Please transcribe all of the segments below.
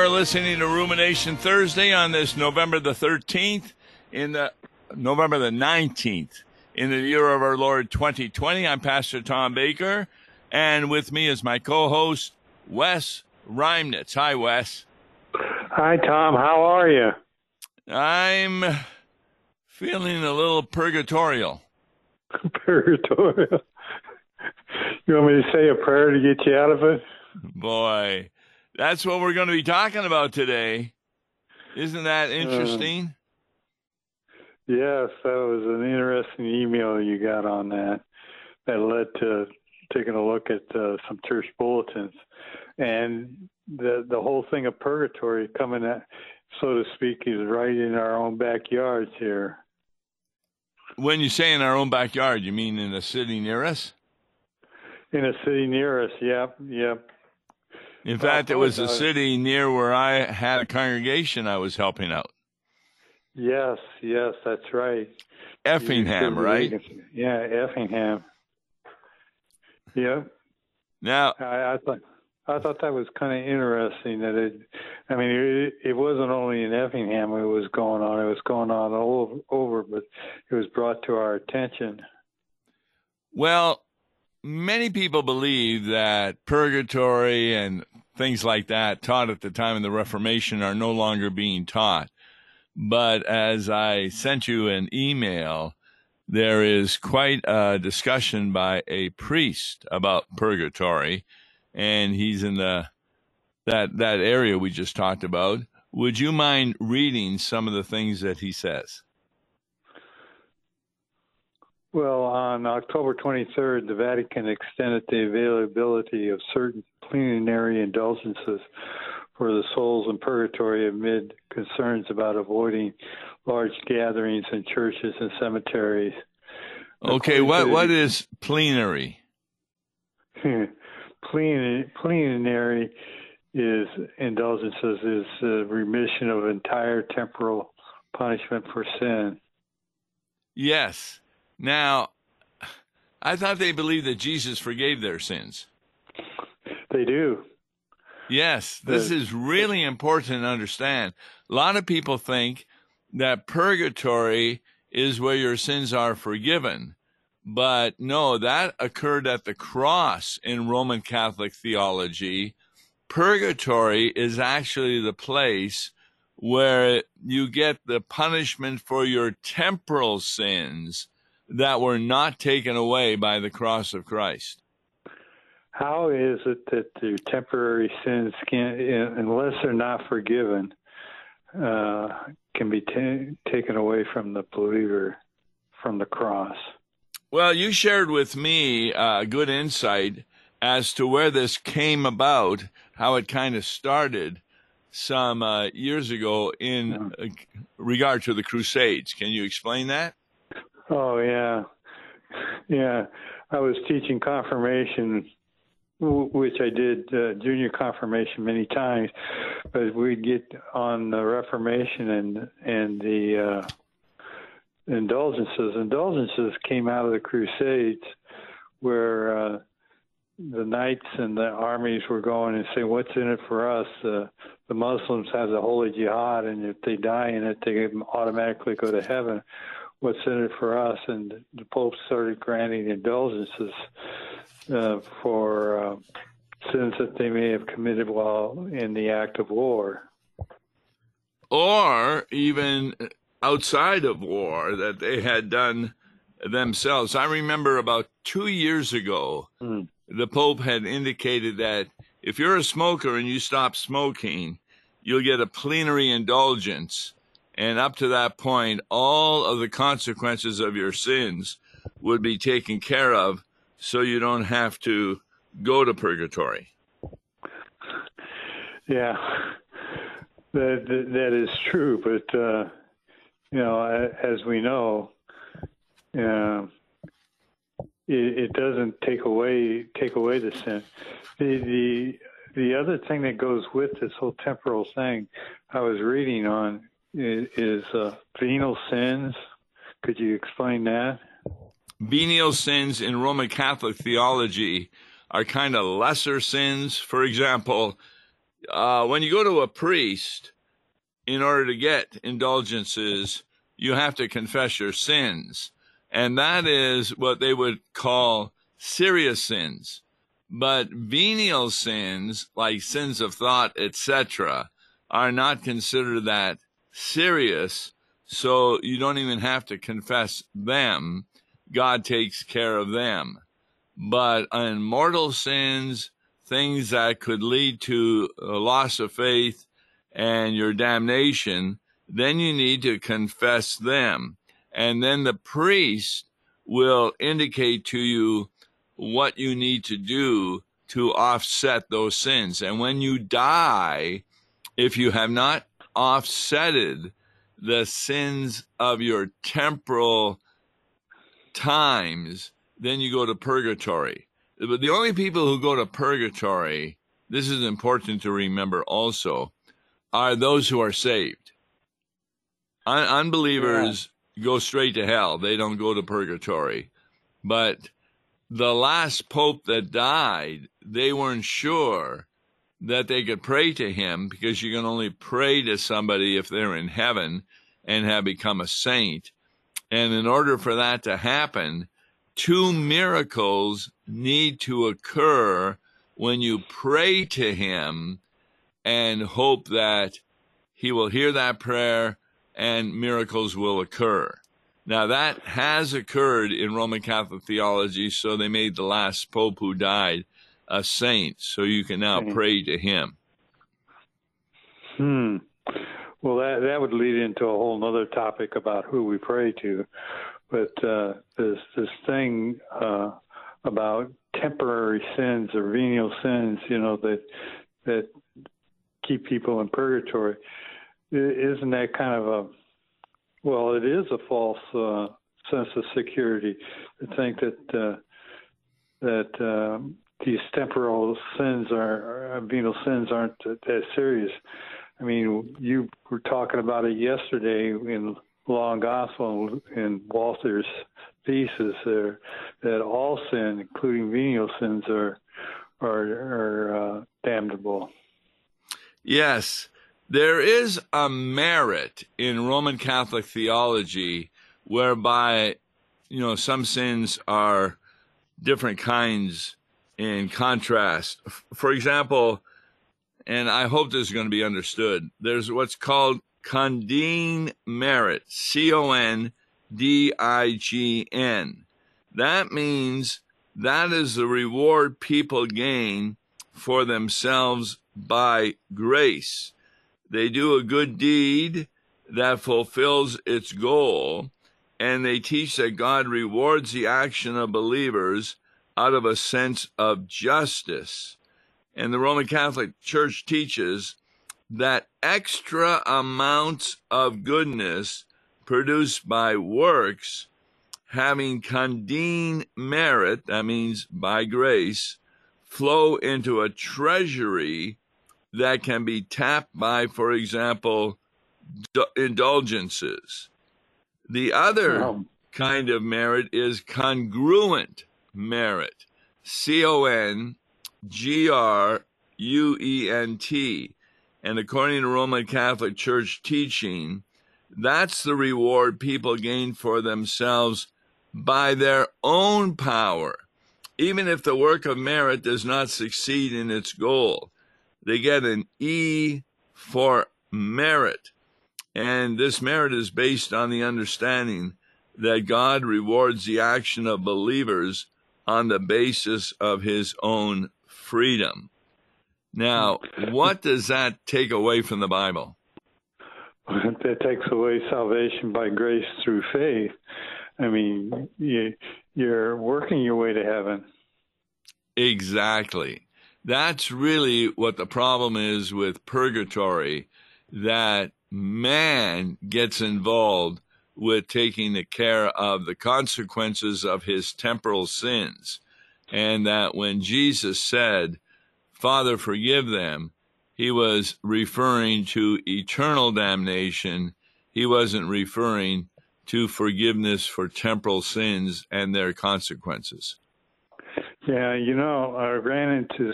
You're listening to Rumination Thursday on this November the 13th in the November the 19th in the year of our Lord 2020. I'm Pastor Tom Baker, and with me is my co-host Wes Reimnitz. Hi, Wes. Hi, Tom. How are you? I'm feeling a little purgatorial. Purgatorial. You want me to say a prayer to get you out of it? Boy, that's what we're going to be talking about today. Isn't that interesting? Yes, that was an interesting email you got on that. That led to taking a look at uh, some church bulletins, and the the whole thing of purgatory coming at, so to speak, is right in our own backyards here. when you say in our own backyard, you mean in a city near us? In a city near us. Yep, yep. In fact, it was a city near where I had a congregation I was helping out. Yes, yes, that's right. Effingham, right? Yeah, Effingham. Yep. Now, I, I thought I thought that was kind of interesting that it. I mean, it, it wasn't only in Effingham it was going on; it was going on all over, but it was brought to our attention. well, many people believe that purgatory and things like that taught at the time of the Reformation are no longer being taught. But as I sent you an email, there is quite a discussion by a priest about purgatory, and he's in the that that area we just talked about. Would you mind reading some of the things that he says? Well, on October 23rd, the Vatican extended the availability of certain plenary indulgences for the souls in purgatory amid concerns about avoiding large gatherings in churches and cemeteries. Okay, what what is plenary? Plen- plenary is indulgences is uh, remission of entire temporal punishment for sin. Yes. Now, I thought they believed that Jesus forgave their sins. They do. Yes, this is really important to understand. A lot of people think that purgatory is where your sins are forgiven. But no, that occurred at the cross in Roman Catholic theology. Purgatory is actually the place where you get the punishment for your temporal sins that were not taken away by the cross of Christ. How is it that the temporary sins can, unless they're not forgiven, uh, can be ta- taken away from the believer from the cross? Well, you shared with me uh, good insight as to where this came about, how it kind of started some uh, years ago in uh, regard to the Crusades. Can you explain that? Oh yeah, yeah. I was teaching confirmation, which I did uh, junior confirmation many times, but we'd get on the Reformation and and the uh, indulgences. Indulgences came out of the Crusades, where uh, the knights and the armies were going and saying, "What's in it for us?" Uh, the Muslims have the holy jihad, and if they die in it, they automatically go to heaven. What's in it for us? And the Pope started granting indulgences uh, for uh, sins that they may have committed while in the act of war. Or even outside of war that they had done themselves. I remember about two years ago, Mm. the Pope had indicated that if you're a smoker and you stop smoking, you'll get a plenary indulgence. And up to that point, all of the consequences of your sins would be taken care of so you don't have to go to purgatory. Yeah, that that, is true. But uh, you know, as we know, uh, it, it doesn't take away take away the sin. The the the other thing that goes with this whole temporal thing, I was reading on is, uh, venial sins. Could you explain that? venial sins in Roman Catholic theology are kind of lesser sins. For example, uh, when you go to a priest, in order to get indulgences, you have to confess your sins. And that is what they would call serious sins. But venial sins, like sins of thought, etc., are not considered that serious. So you don't even have to confess them. God takes care of them. But in mortal sins, things that could lead to a loss of faith and your damnation, then you need to confess them. And then the priest will indicate to you what you need to do to offset those sins. And when you die, if you have not offsetted the sins of your temporal times, then you go to purgatory. But the only people who go to purgatory, this is important to remember also, are those who are saved. Un- unbelievers yeah. go straight to hell, they don't go to purgatory. But the last pope that died, they weren't sure that they could pray to him because you can only pray to somebody if they're in heaven and have become a saint. And in order for that to happen, two miracles need to occur when you pray to him and hope that he will hear that prayer and miracles will occur. Now, that has occurred in Roman Catholic theology, so they made the last pope who died a saint, so you can now mm-hmm. pray to him. Hmm. Well, that that would lead into a whole other topic about who we pray to, but uh, this this thing uh, about temporary sins or venial sins, you know, that that keep people in purgatory, isn't that kind of a well, it is a false uh, sense of security to think that uh, that um, these temporal sins are, venial sins aren't that serious. I mean, you were talking about it yesterday in and Gospel in Walther's thesis there that all sin, including venial sins, are are, are uh, damnable. Yes, there is a merit in Roman Catholic theology whereby, you know, some sins are different kinds in contrast. For example, and I hope this is going to be understood, there's what's called condign merit, C O N D I G N. That means that is the reward people gain for themselves by grace. They do a good deed that fulfills its goal, and they teach that God rewards the action of believers out of a sense of justice. And the Roman Catholic Church teaches that extra amounts of goodness produced by works having condign merit, that means by grace, flow into a treasury that can be tapped by, for example, indulgences. The other kind of merit is congruent merit. C O N G R U E N T. And according to Roman Catholic Church teaching, that's the reward people gain for themselves by their own power, even if the work of merit does not succeed in its goal. They get an E for merit. And this merit is based on the understanding that God rewards the action of believers on the basis of his own freedom. Now, what does that take away from the Bible? That takes away salvation by grace through faith. I mean, you, you're working your way to heaven. Exactly. That's really what the problem is with purgatory that man gets involved with taking the care of the consequences of his temporal sins. And that when Jesus said, Father, forgive them, he was referring to eternal damnation. He wasn't referring to forgiveness for temporal sins and their consequences. Yeah, you know, I ran into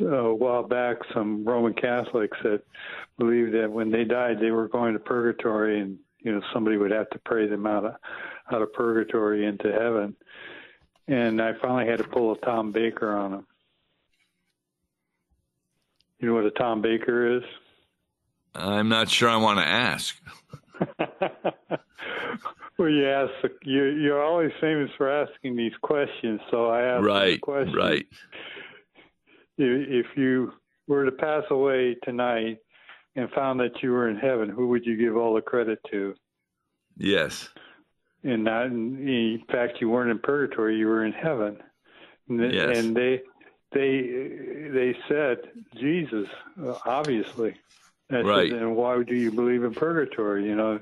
a while back some Roman Catholics that believed that when they died, they were going to purgatory, and you know somebody would have to pray them out of out of purgatory into heaven. And I finally had to pull a Tom Baker on them. You know what a Tom Baker is? I'm not sure I want to ask. well, you ask. You, you're always famous for asking these questions, so I ask right, the question. Right. If you were to pass away tonight and found that you were in heaven, who would you give all the credit to? Yes. And not, in fact, you weren't in purgatory; you were in heaven. And, yes. and they, they, they said Jesus, obviously. Right. Then why do you believe in purgatory? You know,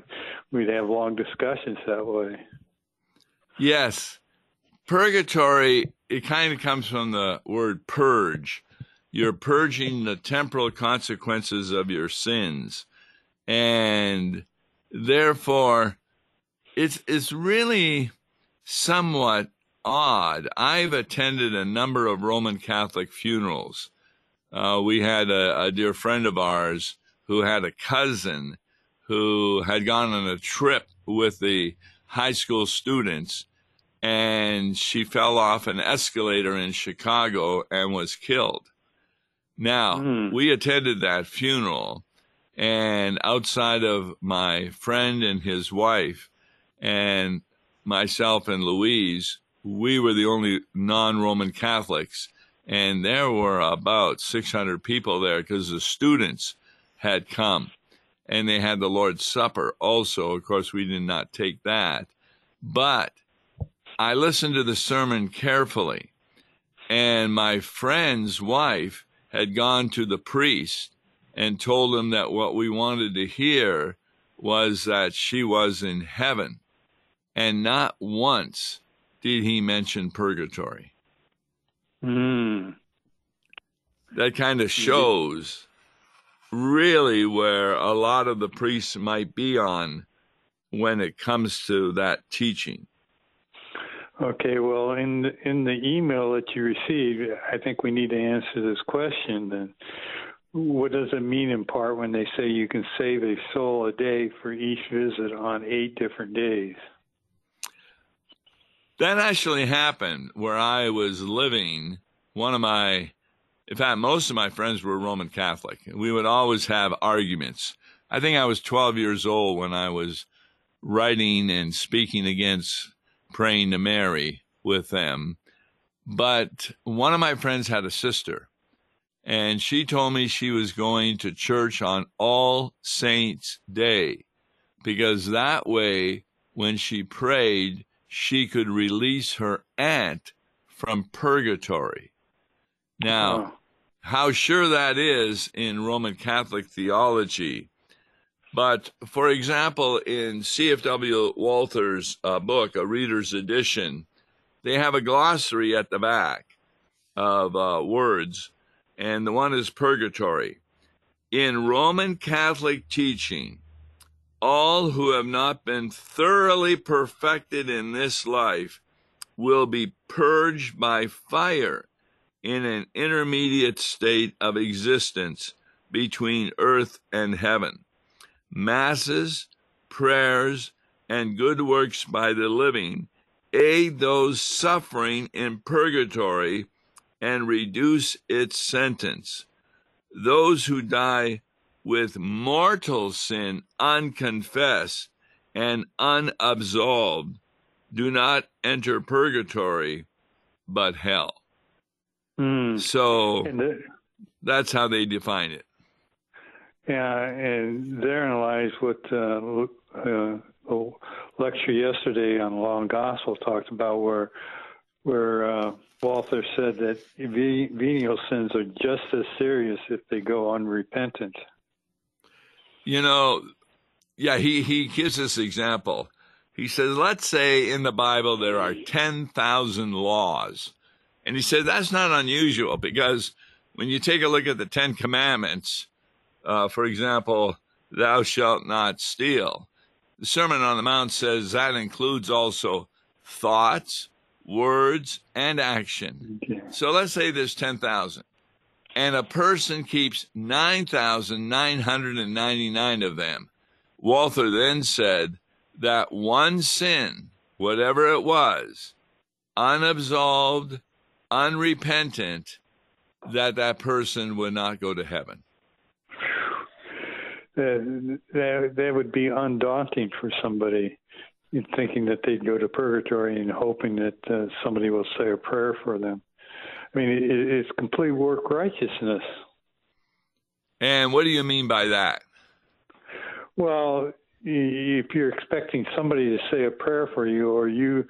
we'd have long discussions that way. Yes. Purgatory, it kind of comes from the word purge. You're purging the temporal consequences of your sins. And therefore, it's, it's really somewhat odd. I've attended a number of Roman Catholic funerals. Uh, we had a, a dear friend of ours who had a cousin who had gone on a trip with the high school students and she fell off an escalator in Chicago and was killed. Now, Mm. we attended that funeral, and outside of my friend and his wife, and myself and Louise, we were the only non Roman Catholics. And there were about 600 people there because the students had come and they had the Lord's Supper also. Of course, we did not take that. But I listened to the sermon carefully, and my friend's wife had gone to the priest and told him that what we wanted to hear was that she was in heaven. And not once did he mention purgatory. Mm. That kind of shows really where a lot of the priests might be on when it comes to that teaching. Okay, well, in the, in the email that you received, I think we need to answer this question. Then, what does it mean in part when they say you can save a soul a day for each visit on eight different days? That actually happened where I was living. One of my, in fact, most of my friends were Roman Catholic. We would always have arguments. I think I was 12 years old when I was writing and speaking against praying to Mary with them. But one of my friends had a sister, and she told me she was going to church on All Saints' Day because that way, when she prayed, she could release her aunt from purgatory. Now, how sure that is in Roman Catholic theology. But for example, in C.F.W. Walther's uh, book, A Reader's Edition, they have a glossary at the back of uh, words, and the one is purgatory. In Roman Catholic teaching, all who have not been thoroughly perfected in this life will be purged by fire in an intermediate state of existence between earth and heaven. Masses, prayers, and good works by the living aid those suffering in purgatory and reduce its sentence. Those who die with mortal sin unconfessed and unabsolved do not enter purgatory but hell. Mm. So that's how they define it. Yeah, and therein lies what uh, uh, the lecture yesterday on the Law and Gospel talked about, where where uh, Walther said that venial sins are just as serious if they go unrepentant. You know, yeah, he, he gives this example. He says, let's say in the Bible there are 10,000 laws. And he said that's not unusual because when you take a look at the Ten Commandments, uh, for example, thou shalt not steal, the Sermon on the Mount says that includes also thoughts, words, and action. So let's say there's 10,000 and a person keeps 9,999 of them. Walther then said that one sin, whatever it was, unabsolved, unrepentant, that that person would not go to heaven. That, that would be undaunting for somebody in thinking that they'd go to purgatory and hoping that uh, somebody will say a prayer for them. I mean, it, it's complete work righteousness. And what do you mean by that? Well, if you're expecting somebody to say a prayer for you, or you,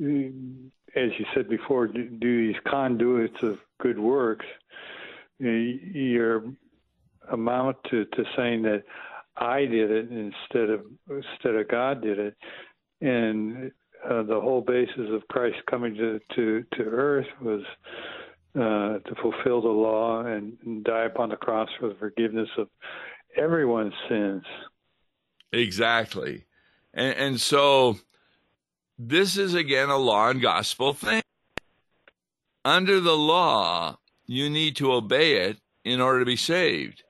as you said before, do these conduits of good works, your amount to, to saying that I did it instead of instead of God did it, and uh, the whole basis of Christ coming to to, to earth was uh, to fulfill the law and, and die upon the cross for the forgiveness of everyone's sins. Exactly. And, and so this is again a law and gospel thing. Under the law, you need to obey it in order to be saved.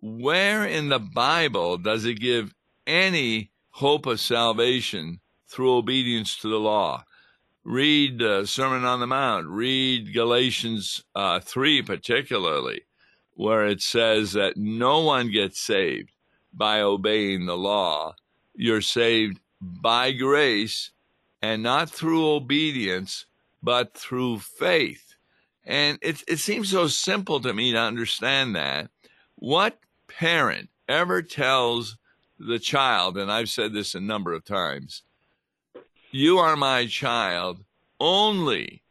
Where in the Bible does it give any hope of salvation through obedience to the law? Read uh, Sermon on the Mount, read Galatians uh, 3 particularly, where it says that no one gets saved by obeying the law. You're saved by grace and not through obedience, but through faith. And it, it seems so simple to me to understand that. What parent ever tells the child, and I've said this a number of times, you are my child only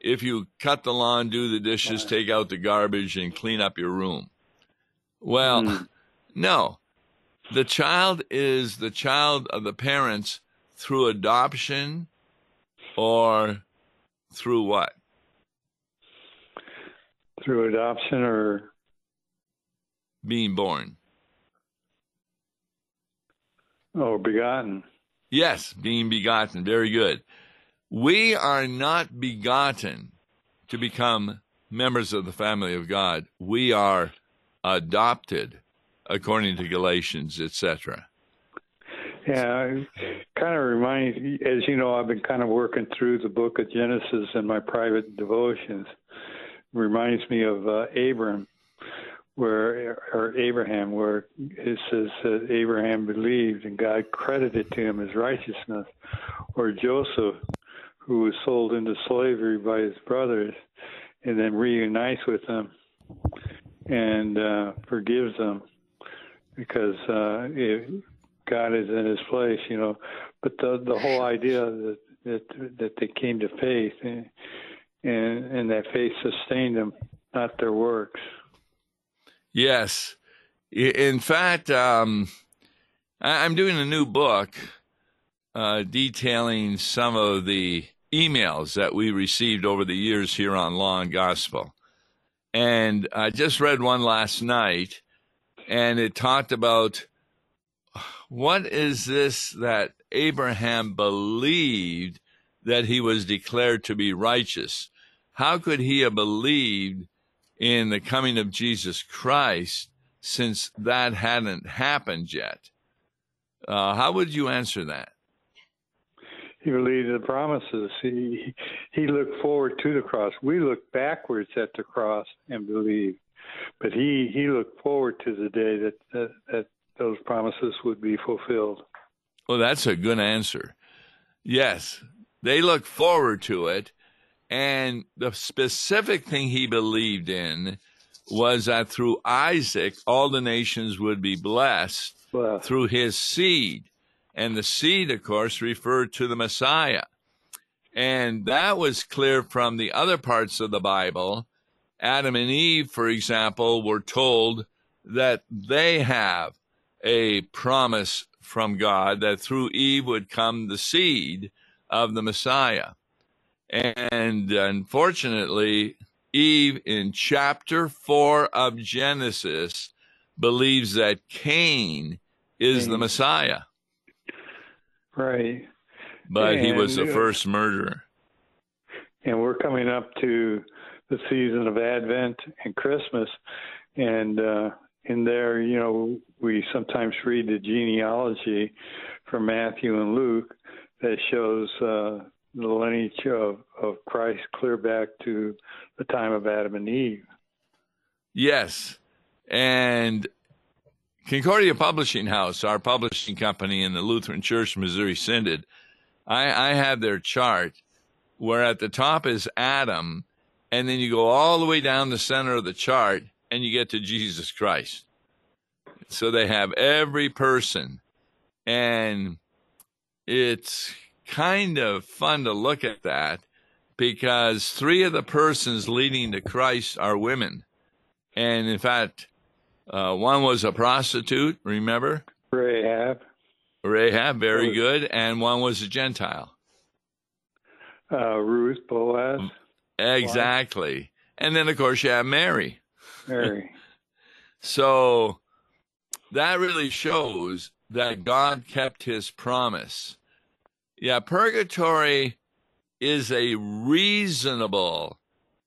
if you cut the lawn, do the dishes, take out the garbage, and clean up your room. Well, mm. no. The child is the child of the parents through adoption or through what? Through adoption or being born. Oh, begotten. Yes, being begotten. Very good. We are not begotten to become members of the family of God. We are adopted according to Galatians, etc. Yeah, kind of reminds, as you know, I've been kind of working through the book of Genesis in my private devotions. It Reminds me of uh, Abram where or Abraham, where it says that Abraham believed and God credited to him as righteousness, or Joseph, who was sold into slavery by his brothers, and then reunites with them and uh, forgives them because uh, it, God is in His place, you know. But the the whole idea that that that they came to faith and and, and that faith sustained them, not their works. Yes. In fact, um, I'm doing a new book uh, detailing some of the emails that we received over the years here on Law and Gospel. And I just read one last night, and it talked about what is this that Abraham believed that he was declared to be righteous? How could he have believed in the coming of Jesus Christ since that hadn't happened yet. Uh, how would you answer that? He believed the promises. He he looked forward to the cross. We look backwards at the cross and believe, but he he looked forward to the day that that, that those promises would be fulfilled. Well, that's a good answer. Yes, they look forward to it, and the specific thing he believed in was that through Isaac, all the nations would be blessed wow. through his seed. And the seed, of course, referred to the Messiah. And that was clear from the other parts of the Bible. Adam and Eve, for example, were told that they have a promise from God that through Eve would come the seed of the Messiah. And unfortunately, Eve in chapter 4 of Genesis believes that Cain is Cain. the Messiah. Right. But and, he was the first murderer. and we're coming up to the season of Advent and Christmas, and uh, in there, you know, we sometimes read the genealogy from Matthew and Luke that shows uh, the lineage of, of Christ clear back to the time of Adam and Eve. Yes. And Concordia Publishing House, our publishing company in the Lutheran Church, Missouri Synod, I, I have their chart where at the top is Adam, and then you go all the way down the center of the chart and you get to Jesus Christ. So they have every person, and it's kind of fun to look at that because three of the persons leading to Christ are women. And in fact, uh, one was a prostitute, remember? Rahab. Rahab, very good. And one was a Gentile. Uh, Ruth, Boaz. Exactly. And then, of course, you have Mary. Mary. so that really shows that God kept his promise. Yeah, purgatory is a reasonable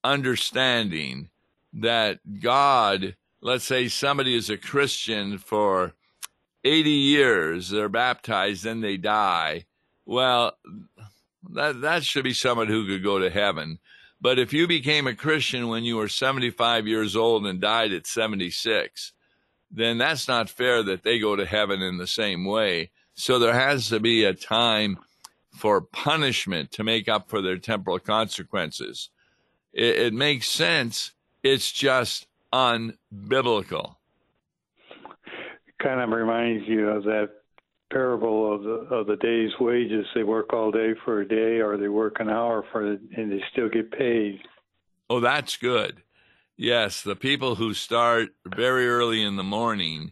understanding that God, let's say somebody is a Christian for 80 years, they're baptized, then they die. Well, that, that should be someone who could go to heaven. But if you became a Christian when you were 75 years old and died at 76, then that's not fair that they go to heaven in the same way. So there has to be a time for punishment to make up for their temporal consequences. It, it makes sense. It's just unbiblical. Kind of reminds you of that parable of the of the day's wages. They work all day for a day, or they work an hour for, and they still get paid. Oh, that's good. Yes, the people who start very early in the morning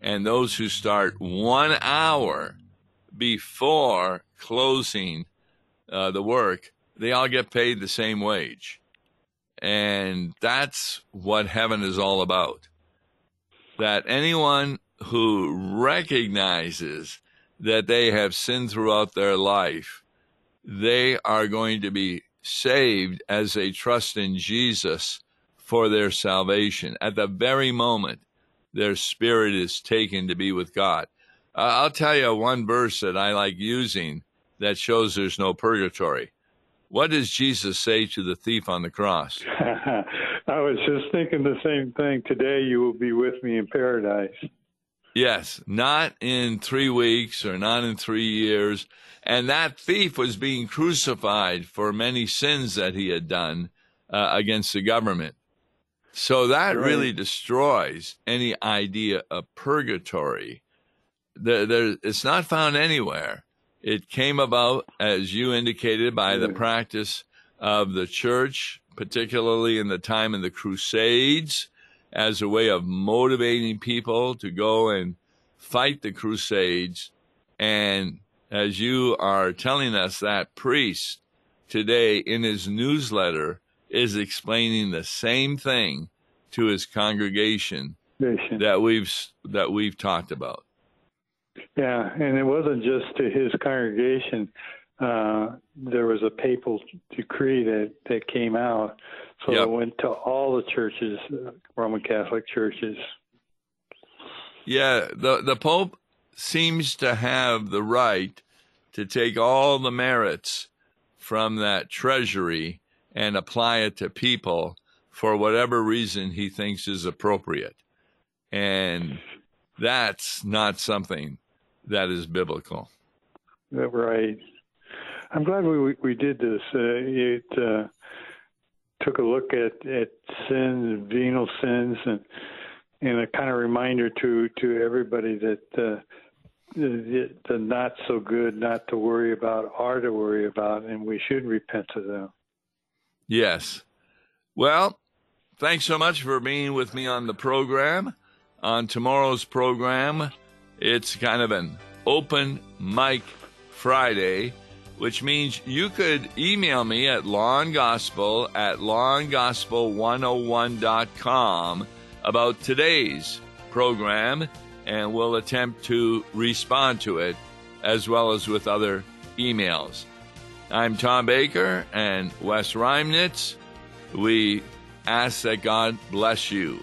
and those who start one hour before closing uh, the work, they all get paid the same wage. And that's what heaven is all about. That anyone who recognizes that they have sinned throughout their life, they are going to be saved as they trust in Jesus for their salvation. At the very moment their spirit is taken to be with God. Uh, I'll tell you one verse that I like using that shows there's no purgatory. What does Jesus say to the thief on the cross? I was just thinking the same thing. Today you will be with me in paradise. Yes, not in three weeks or not in three years. And that thief was being crucified for many sins that he had done uh, against the government. So that right. really destroys any idea of purgatory. There, there, it's not found anywhere. It came about, as you indicated, by the practice of the church, particularly in the time of the Crusades, as a way of motivating people to go and fight the Crusades. And as you are telling us, that priest today in his newsletter is explaining the same thing to his congregation that we've that we've talked about. Yeah, and it wasn't just to his congregation. Uh, there was a papal decree that that came out, so yep. it went to all the churches, Roman Catholic churches. Yeah, the the Pope seems to have the right to take all the merits from that treasury and apply it to people for whatever reason he thinks is appropriate. And that's not something that is biblical. Right. I'm glad we we did this. Uh, it uh, took a look at at sins, venial sins, and and a kind of reminder to to everybody that uh, the, the not so good, not to worry about, are to worry about, and we should repent of them. Yes. Well, thanks so much for being with me on the program. On tomorrow's program, it's kind of an open mic Friday, which means you could email me at lawngospel at lawandgospel101.com about today's program, and we'll attempt to respond to it as well as with other emails. I'm Tom Baker and Wes Reimnitz. We ask that God bless you.